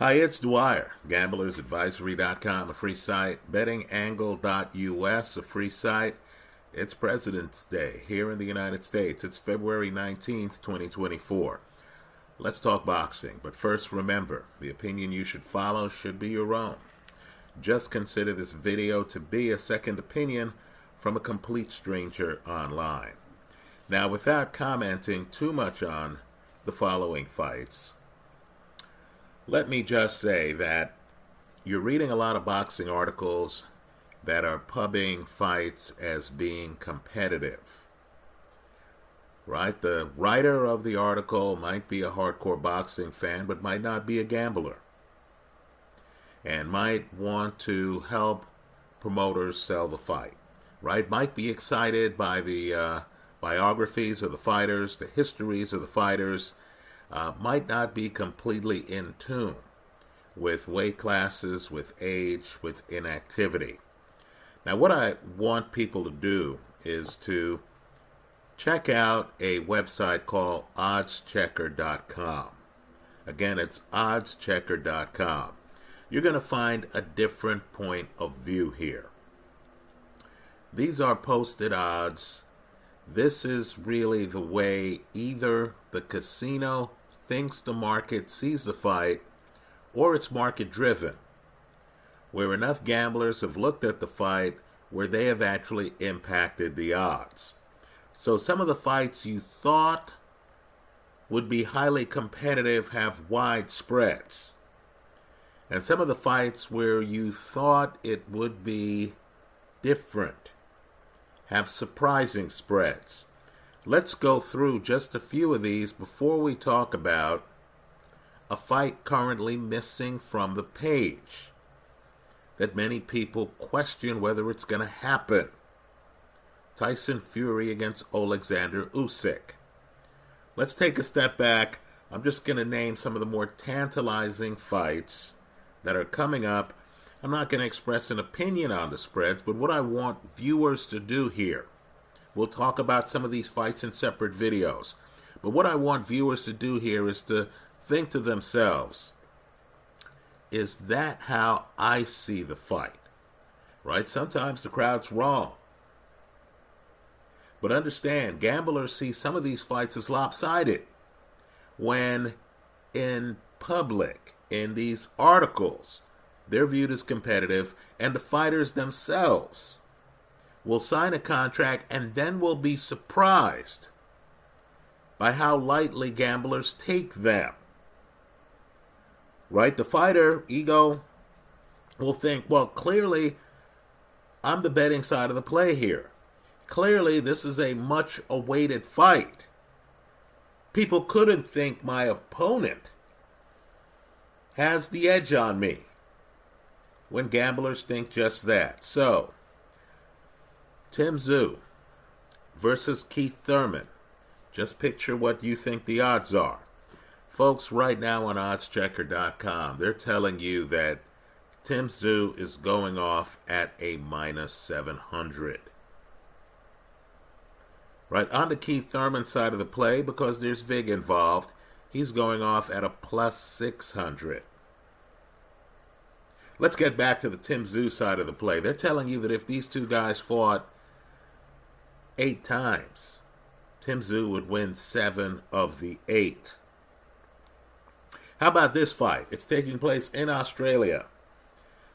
Hi, it's Dwyer, gamblersadvisory.com, a free site, bettingangle.us, a free site. It's President's Day here in the United States. It's February 19th, 2024. Let's talk boxing, but first remember the opinion you should follow should be your own. Just consider this video to be a second opinion from a complete stranger online. Now, without commenting too much on the following fights, let me just say that you're reading a lot of boxing articles that are pubbing fights as being competitive. Right? The writer of the article might be a hardcore boxing fan, but might not be a gambler. And might want to help promoters sell the fight. Right? Might be excited by the uh, biographies of the fighters, the histories of the fighters, uh, might not be completely in tune with weight classes, with age, with inactivity. Now, what I want people to do is to check out a website called oddschecker.com. Again, it's oddschecker.com. You're going to find a different point of view here. These are posted odds. This is really the way either the casino thinks the market sees the fight or it's market driven, where enough gamblers have looked at the fight where they have actually impacted the odds. So some of the fights you thought would be highly competitive have wide spreads. And some of the fights where you thought it would be different have surprising spreads. Let's go through just a few of these before we talk about a fight currently missing from the page that many people question whether it's going to happen. Tyson Fury against Alexander Usyk. Let's take a step back. I'm just going to name some of the more tantalizing fights that are coming up. I'm not going to express an opinion on the spreads, but what I want viewers to do here We'll talk about some of these fights in separate videos. But what I want viewers to do here is to think to themselves is that how I see the fight? Right? Sometimes the crowd's wrong. But understand, gamblers see some of these fights as lopsided. When in public, in these articles, they're viewed as competitive, and the fighters themselves will sign a contract and then will be surprised by how lightly gamblers take them. Right? The fighter, ego, will think, well, clearly I'm the betting side of the play here. Clearly, this is a much awaited fight. People couldn't think my opponent has the edge on me when gamblers think just that. So, Tim Tszyu versus Keith Thurman. Just picture what you think the odds are. Folks, right now on oddschecker.com, they're telling you that Tim Tszyu is going off at a minus 700. Right on the Keith Thurman side of the play, because there's VIG involved, he's going off at a plus 600. Let's get back to the Tim Tszyu side of the play. They're telling you that if these two guys fought eight times. Tim Tszyu would win seven of the eight. How about this fight? It's taking place in Australia.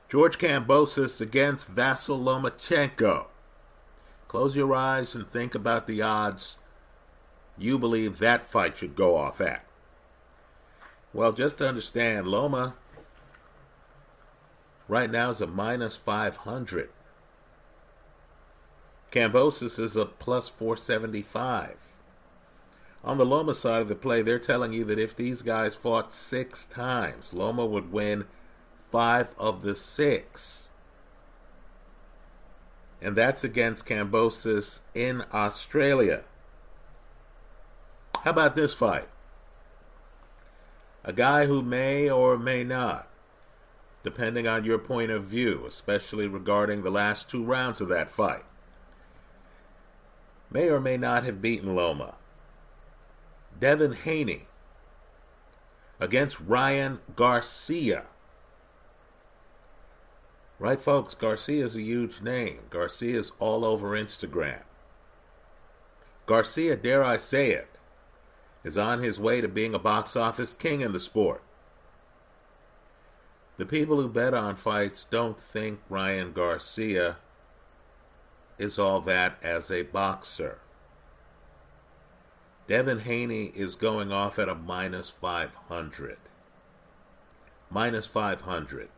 George Kambosos against Vasyl Lomachenko. Close your eyes and think about the odds you believe that fight should go off at. Well, just to understand, Loma right now is a minus 500. Kambosos is a plus 475. On the Loma side of the play, they're telling you that if these guys fought six times, Loma would win five of the six. And that's against Kambosos in Australia. How about this fight? A guy who may or may not, depending on your point of view, especially regarding the last two rounds of that fight, may or may not have beaten Loma. Devin Haney against Ryan Garcia. Right, folks? Garcia is a huge name. Garcia is all over Instagram. Garcia, dare I say it, is on his way to being a box office king in the sport. The people who bet on fights don't think Ryan Garcia is all that as a boxer. Devin Haney is going off at a minus 500. Minus 500.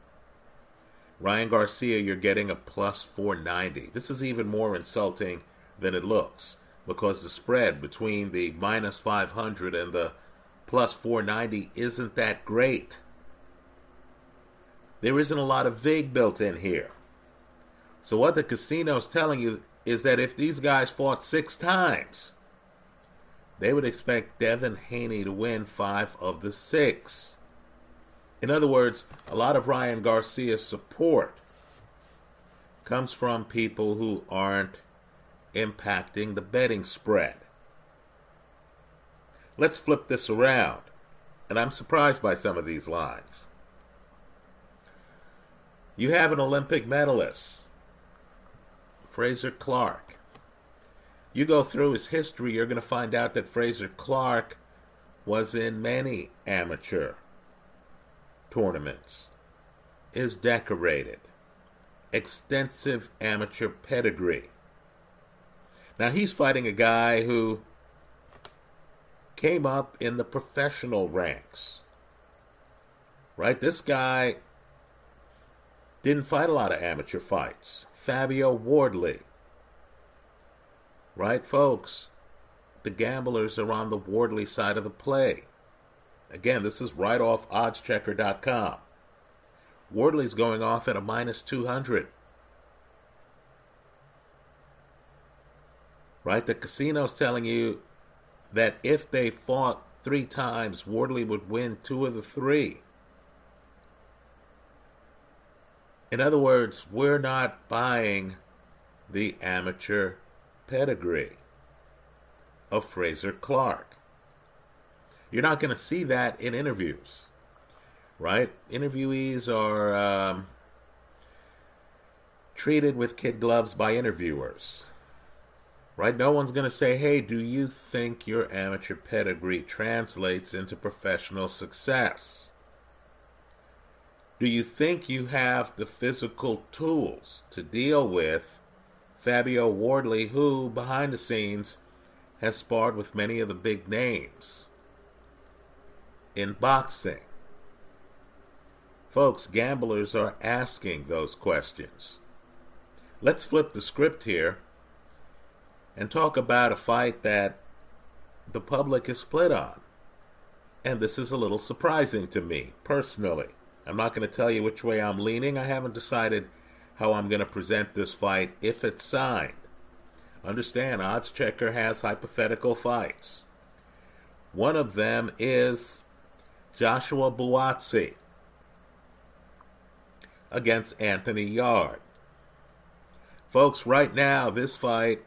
Ryan Garcia, you're getting a plus 490. This is even more insulting than it looks because the spread between the minus 500 and the plus 490 isn't that great. There isn't a lot of VIG built in here. So, what the casino's telling you is that if these guys fought six times, they would expect Devin Haney to win five of the six. In other words, a lot of Ryan Garcia's support comes from people who aren't impacting the betting spread. Let's flip this around, and I'm surprised by some of these lines. You have an Olympic medalist, Frazer Clarke. You go through his history, you're going to find out that Frazer Clarke was in many amateur tournaments, is decorated, extensive amateur pedigree. Now he's fighting a guy who came up in the professional ranks. Right? This guy didn't fight a lot of amateur fights. Fabio Wardley. Right, folks? The gamblers are on the Wardley side of the play. Again, this is right off oddschecker.com. Wardley's going off at a minus 200. right? The casino's telling you that if they fought three times, Wardley would win two of the three. In other words, we're not buying the amateur pedigree of Frazer Clarke. You're not going to see that in interviews, right? Interviewees are um, treated with kid gloves by interviewers right? No one's going to say, hey, do you think your amateur pedigree translates into professional success? Do you think you have the physical tools to deal with Fabio Wardley, who, behind the scenes, has sparred with many of the big names in boxing? Folks, gamblers are asking those questions. Let's flip the script here and talk about a fight that the public is split on. And this is a little surprising to me, personally. I'm not going to tell you which way I'm leaning. I haven't decided how I'm going to present this fight if it's signed. Understand, Odds Checker has hypothetical fights. One of them is Joshua Buatsi against Anthony Yarde. Folks, right now, this fight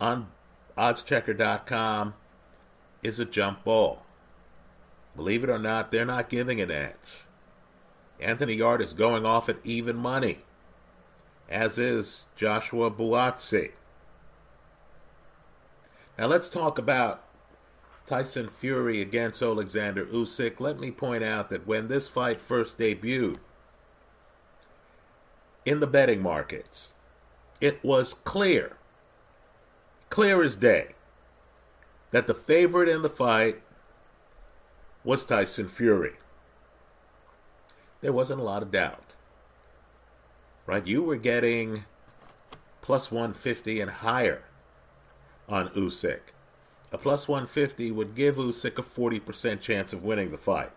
on oddschecker.com is a jump ball. Believe it or not, they're not giving an edge. Anthony Yarde is going off at even money, as is Joshua Buatsi. Now let's talk about Tyson Fury against Alexander Usyk. Let me point out that when this fight first debuted in the betting markets, it was clear clear as day that the favorite in the fight was Tyson Fury. There wasn't a lot of doubt. Right? You were getting plus 150 and higher on Usyk. A plus 150 would give Usyk a 40% chance of winning the fight.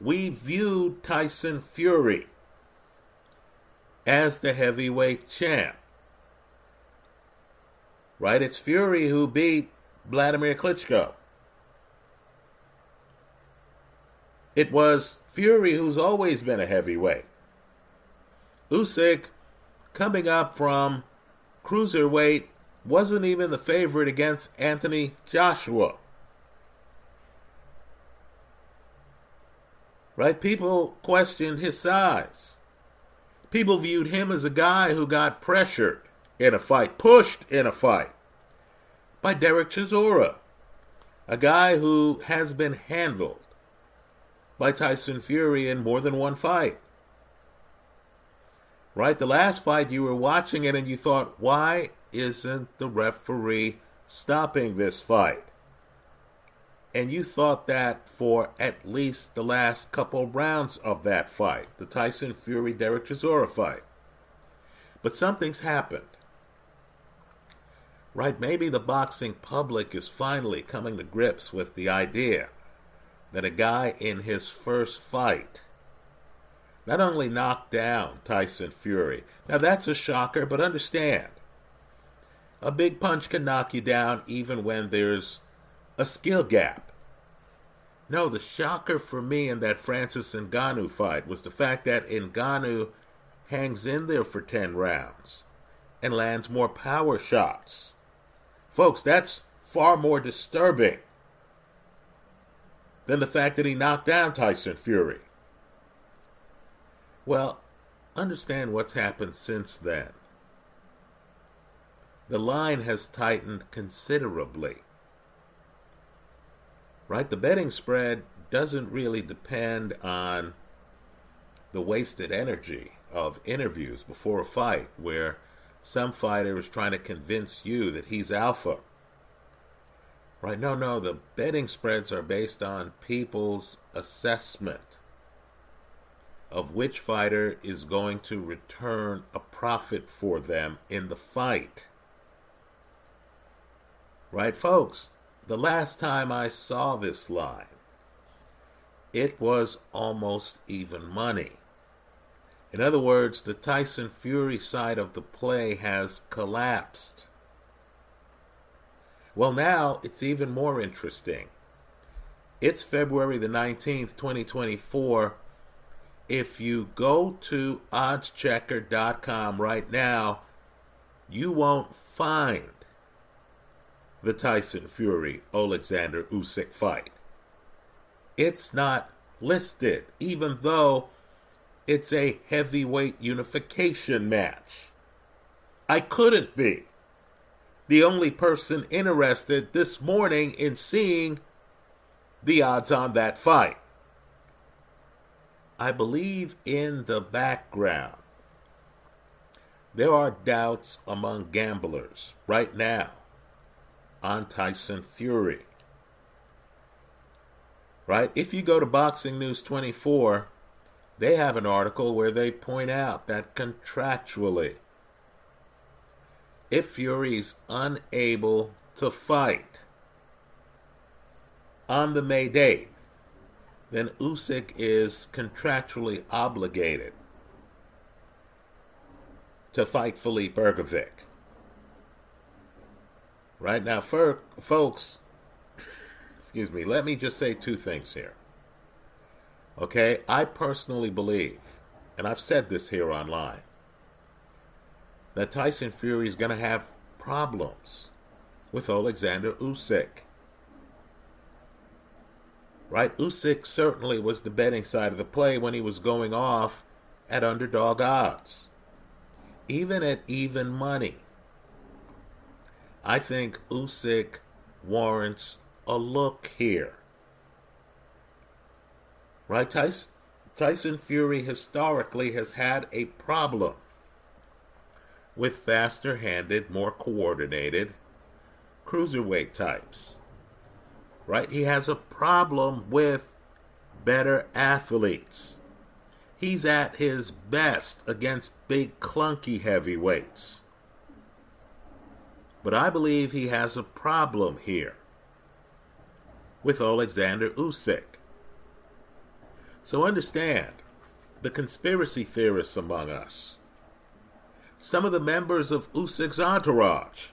We viewed Tyson Fury as the heavyweight champ right? It's Fury who beat Vladimir Klitschko. It was Fury who's always been a heavyweight. Usyk, coming up from cruiserweight, wasn't even the favorite against Anthony Joshua. Right? People questioned his size. People viewed him as a guy who got pressured in a fight, pushed in a fight by Derek Chisora, a guy who has been handled by Tyson Fury in more than one fight. Right? The last fight, you were watching it and you thought, why isn't the referee stopping this fight? And you thought that for at least the last couple rounds of that fight, the Tyson Fury Derek Chisora fight. But something's happened. Right? Maybe the boxing public is finally coming to grips with the idea that a guy in his first fight not only knocked down Tyson Fury. Now that's a shocker, but understand, a big punch can knock you down even when there's a skill gap. No, the shocker for me in that Francis Ngannou fight was the fact that Ngannou hangs in there for 10 rounds and lands more power shots. Folks, that's far more disturbing than the fact that he knocked down Tyson Fury. Well, understand what's happened since then. The line has tightened considerably. Right? The betting spread doesn't really depend on the wasted energy of interviews before a fight where some fighter is trying to convince you that he's alpha Right? No, no, the betting spreads are based on people's assessment of which fighter is going to return a profit for them in the fight. Right, folks? The last time I saw this line, it was almost even money. In other words, the Tyson Fury side of the play has collapsed. Well, now it's even more interesting. It's February the 19th, 2024. If you go to oddschecker.com right now, you won't find the Tyson Fury Alexander Usyk fight. It's not listed, even though it's a heavyweight unification match. I couldn't be the only person interested this morning in seeing the odds on that fight. I believe in the background there are doubts among gamblers right now on Tyson Fury. Right? If you go to Boxing News 24, they have an article where they point out that contractually if Fury is unable to fight on the May date, then Usyk is contractually obligated to fight Filip Hrgovic. Right now, for, folks, excuse me, let me just say two things here. Okay, I personally believe, and I've said this here online, that Tyson Fury is going to have problems with Alexander Usyk. Right? Usyk certainly was the betting side of the play when he was going off at underdog odds. Even at even money. I think Usyk warrants a look here. Right? Tyson, Tyson Fury historically has had a problem with faster handed, more coordinated cruiserweight types. Right? He has a problem with better athletes. He's at his best against big, clunky heavyweights. But I believe he has a problem here with Alexander Usyk. So understand the conspiracy theorists among us some of the members of Usyk's entourage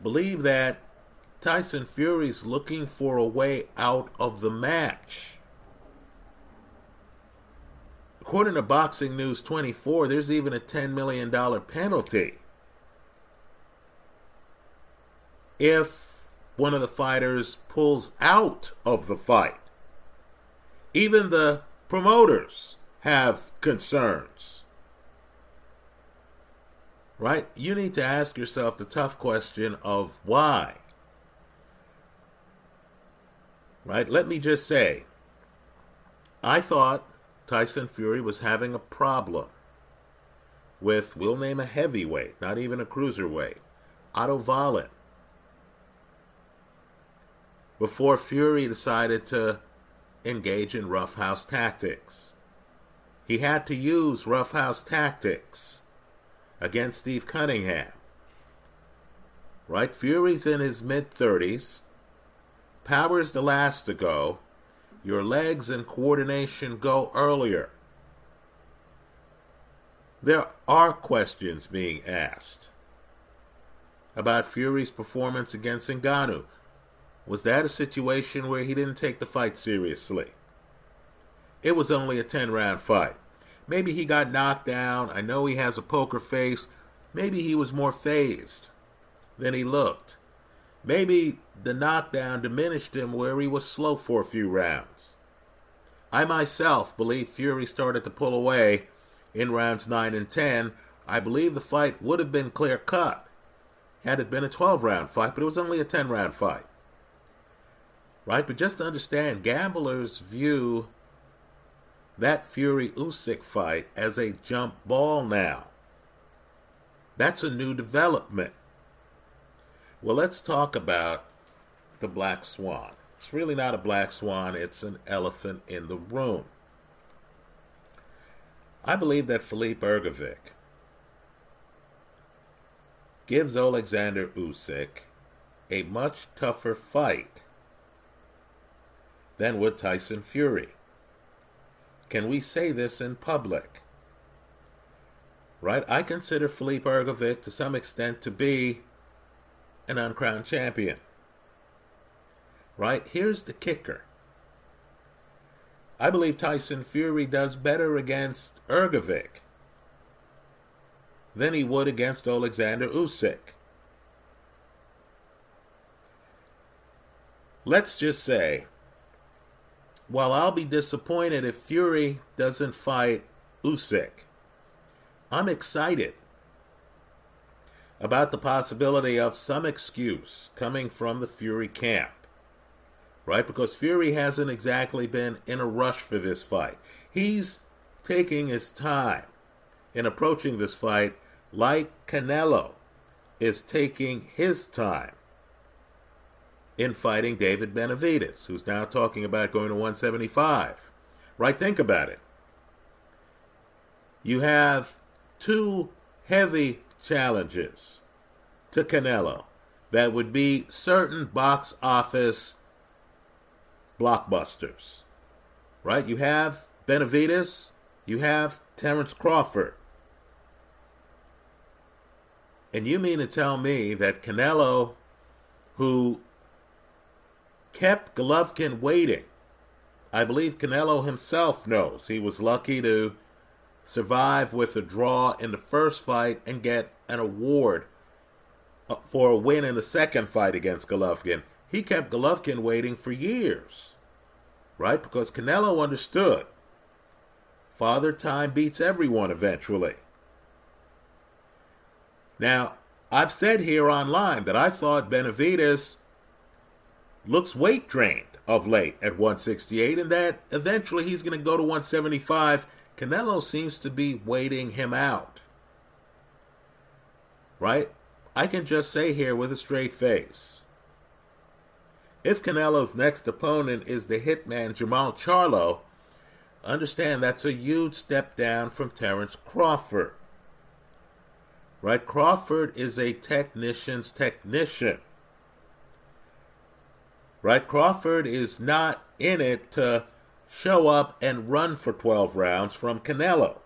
believe that Tyson Fury's looking for a way out of the match. According to Boxing News 24, there's even a $10 million penalty if one of the fighters pulls out of the fight. Even the promoters have concerns. Right? You need to ask yourself the tough question of why. Right? Let me just say, I thought Tyson Fury was having a problem with, we'll name a heavyweight, not even a cruiserweight, Otto Wallin. Before Fury decided to engage in roughhouse tactics. He had to use roughhouse tactics against Steve Cunningham. Right? Fury's in his mid 30s. Power's the last to go. Your legs and coordination go earlier. There are questions being asked about Fury's performance against Ngannou. Was that a situation where he didn't take the fight seriously? It was only a 10 round fight. Maybe he got knocked down. I know he has a poker face. Maybe he was more fazed than he looked. Maybe the knockdown diminished him where he was slow for a few rounds. I myself believe Fury started to pull away in rounds 9 and 10. I believe the fight would have been clear cut had it been a 12 round fight, but it was only a 10 round fight right? But just to understand, gamblers view that Fury Usyk fight as a jump ball now. That's a new development. Well, let's talk about the black swan. It's really not a black swan, it's an elephant in the room. I believe that Filip Hrgovic gives Alexander Usyk a much tougher fight than would Tyson Fury. Can we say this in public? Right? I consider Filip Hrgovic to some extent to be an uncrowned champion. Right? Here's the kicker. I believe Tyson Fury does better against Hrgovic than he would against Alexander Usyk. Let's just say while I'll be disappointed if Fury doesn't fight Usyk, I'm excited about the possibility of some excuse coming from the Fury camp. Right? Because Fury hasn't exactly been in a rush for this fight. He's taking his time in approaching this fight like Canelo is taking his time in fighting David Benavidez, who's now talking about going to 175. Right? Think about it. You have two heavy challenges to Canelo that would be certain box office blockbusters. Right? You have Benavides, you have Terence Crawford. And you mean to tell me that Canelo, who kept Golovkin waiting. I believe Canelo himself knows he was lucky to survive with a draw in the first fight and get an award uh, for a win in the second fight against Golovkin. He kept Golovkin waiting for years, right? Because Canelo understood Father Time beats everyone eventually. Now, I've said here online that I thought Benavidez looks weight drained of late at 168, and that eventually he's going to go to 175. Canelo seems to be waiting him out. Right? I can just say here with a straight face. If Canelo's next opponent is the hitman Jermall Charlo, understand that's a huge step down from Terence Crawford. Right? Crawford is a technician's technician right? Crawford is not in it to show up and run for 12 rounds from Canelo.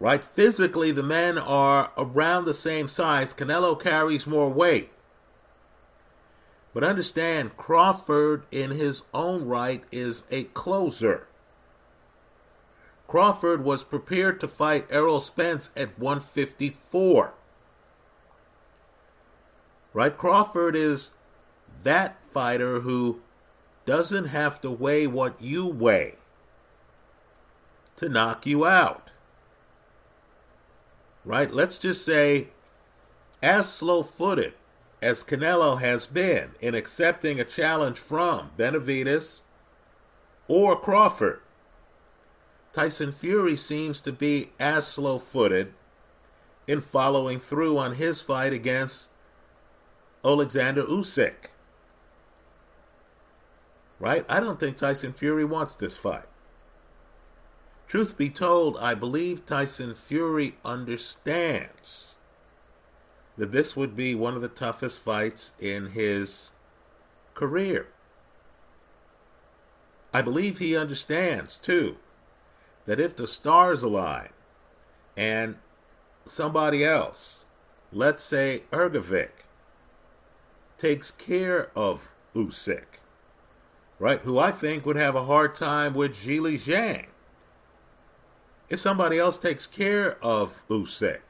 Right? Physically, the men are around the same size. Canelo carries more weight. But understand, Crawford, in his own right, is a closer. Crawford was prepared to fight Errol Spence at 154. Right? Crawford is that fighter who doesn't have to weigh what you weigh to knock you out. Right? Let's just say, as slow footed as Canelo has been in accepting a challenge from Benavidez or Crawford, Tyson Fury seems to be as slow footed in following through on his fight against Alexander Usyk. Right? I don't think Tyson Fury wants this fight. Truth be told, I believe Tyson Fury understands that this would be one of the toughest fights in his career. I believe he understands, too, that if the stars align and somebody else, let's say Hrgovic, takes care of Usyk, right, who I think would have a hard time with Zhilei Zhang, if somebody else takes care of Usyk,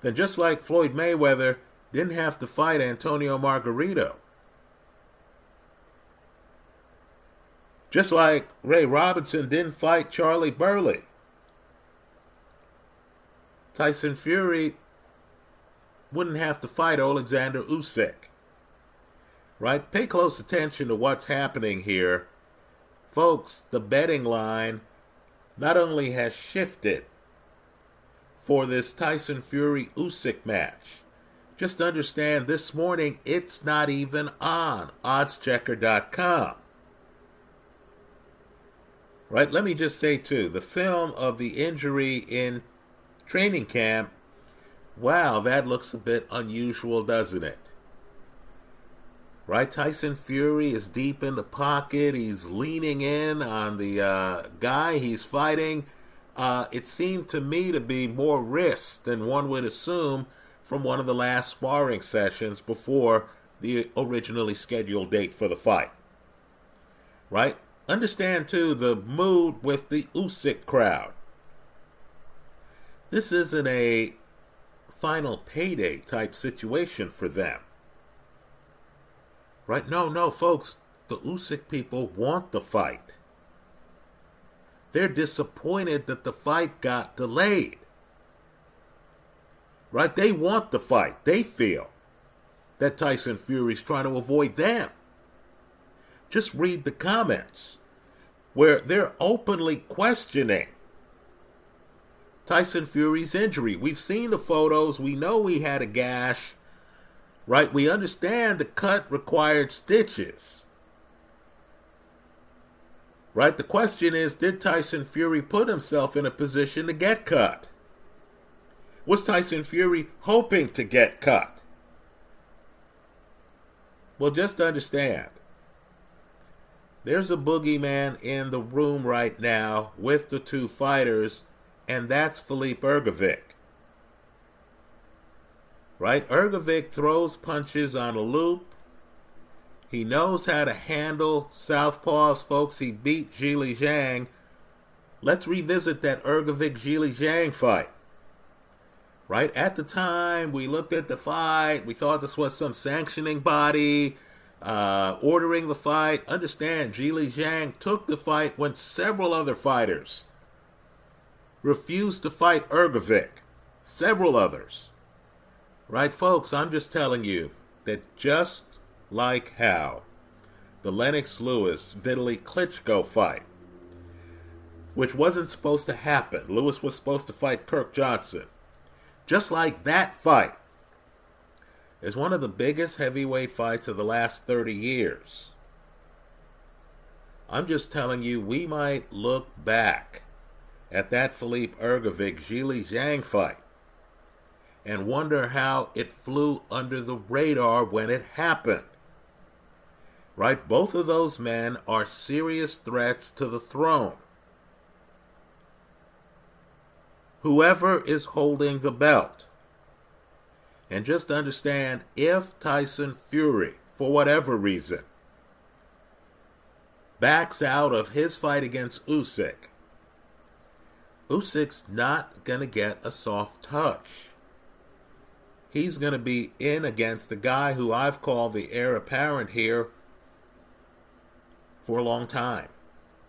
then just like Floyd Mayweather didn't have to fight Antonio Margarito, Just like Ray Robinson didn't fight Charlie Burley. Tyson Fury wouldn't have to fight Alexander Usyk. Right? Pay close attention to what's happening here. Folks, the betting line not only has shifted for this Tyson Fury Usyk match, just understand this morning it's not even on oddschecker.com. Right? Let me just say, too, the film of the injury in training camp, wow, that looks a bit unusual, doesn't it? Right? Tyson Fury is deep in the pocket. He's leaning in on the uh, guy he's fighting. Uh, it seemed to me to be more risk than one would assume from one of the last sparring sessions before the originally scheduled date for the fight. Right? Understand too the mood with the Usyk crowd. This isn't a final payday type situation for them. Right? No, no, folks. The Usyk people want the fight. They're disappointed that the fight got delayed. Right? They want the fight. They feel that Tyson Fury's trying to avoid them. Just read the comments where they're openly questioning Tyson Fury's injury. We've seen the photos. We know he had a gash, right? We understand the cut required stitches. Right? The question is did Tyson Fury put himself in a position to get cut? Was Tyson Fury hoping to get cut? Well, just understand there's a boogeyman in the room right now with the two fighters, and that's Filip Hrgovic. Right? Hrgovic throws punches on a loop. He knows how to handle southpaws, folks. He beat Zhilei Zhang. Let's revisit that Hrgovic Zhilei Zhang fight. Right? At the time, we looked at the fight. We thought this was some sanctioning body uh, ordering the fight. Understand, Zhilei Zhang took the fight when several other fighters refused to fight Hrgovic. Several others. Right, folks? I'm just telling you that just like how the Lennox Lewis Vitaly Klitschko fight, which wasn't supposed to happen, Lewis was supposed to fight Kirk Johnson. Just like that fight, is one of the biggest heavyweight fights of the last 30 years. I'm just telling you, we might look back at that Filip Hrgovic Zhilei Zhang fight and wonder how it flew under the radar when it happened. Right? Both of those men are serious threats to the throne. Whoever is holding the belt and just understand if Tyson Fury, for whatever reason, backs out of his fight against Usyk, Usyk's not going to get a soft touch. He's going to be in against the guy who I've called the heir apparent here, for a long time.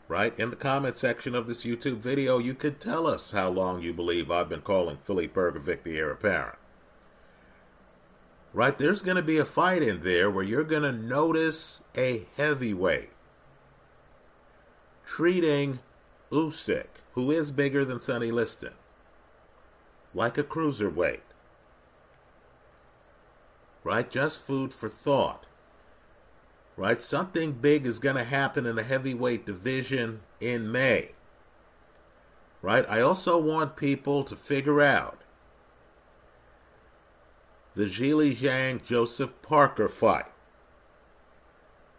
Right? In the comment section of this YouTube video, you could tell us how long you believe I've been calling Filip Hrgovic the heir apparent. Right? There's going to be a fight in there where you're going to notice a heavyweight treating Usyk, who is bigger than Sonny Liston, like a cruiserweight. Right? Just food for thought. Right? Something big is going to happen in the heavyweight division in May. Right? I also want people to figure out the Zhilei Zhang Joseph Parker fight.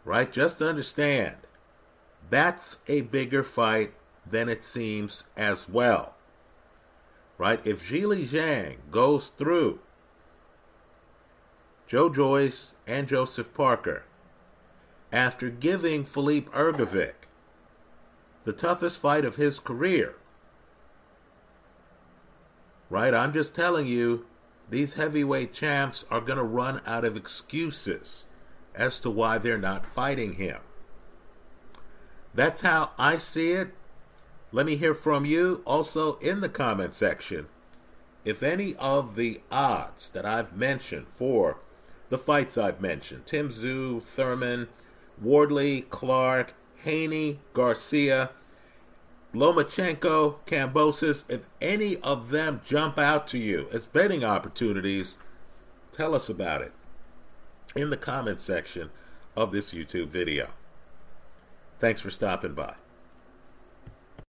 Right? Just understand that's a bigger fight than it seems as well. Right? If Zhilei Zhang goes through Joe Joyce and Joseph Parker after giving Filip Hrgovic the toughest fight of his career. Right? I'm just telling you, these heavyweight champs are going to run out of excuses as to why they're not fighting him. That's how I see it. Let me hear from you also in the comment section. If any of the odds that I've mentioned for the fights I've mentioned Tim Tszyu, Thurman, Wardley, Clarke, Haney, Garcia, Lomachenko, Kambosos, if any of them jump out to you as betting opportunities, tell us about it in the comment section of this YouTube video. Thanks for stopping by.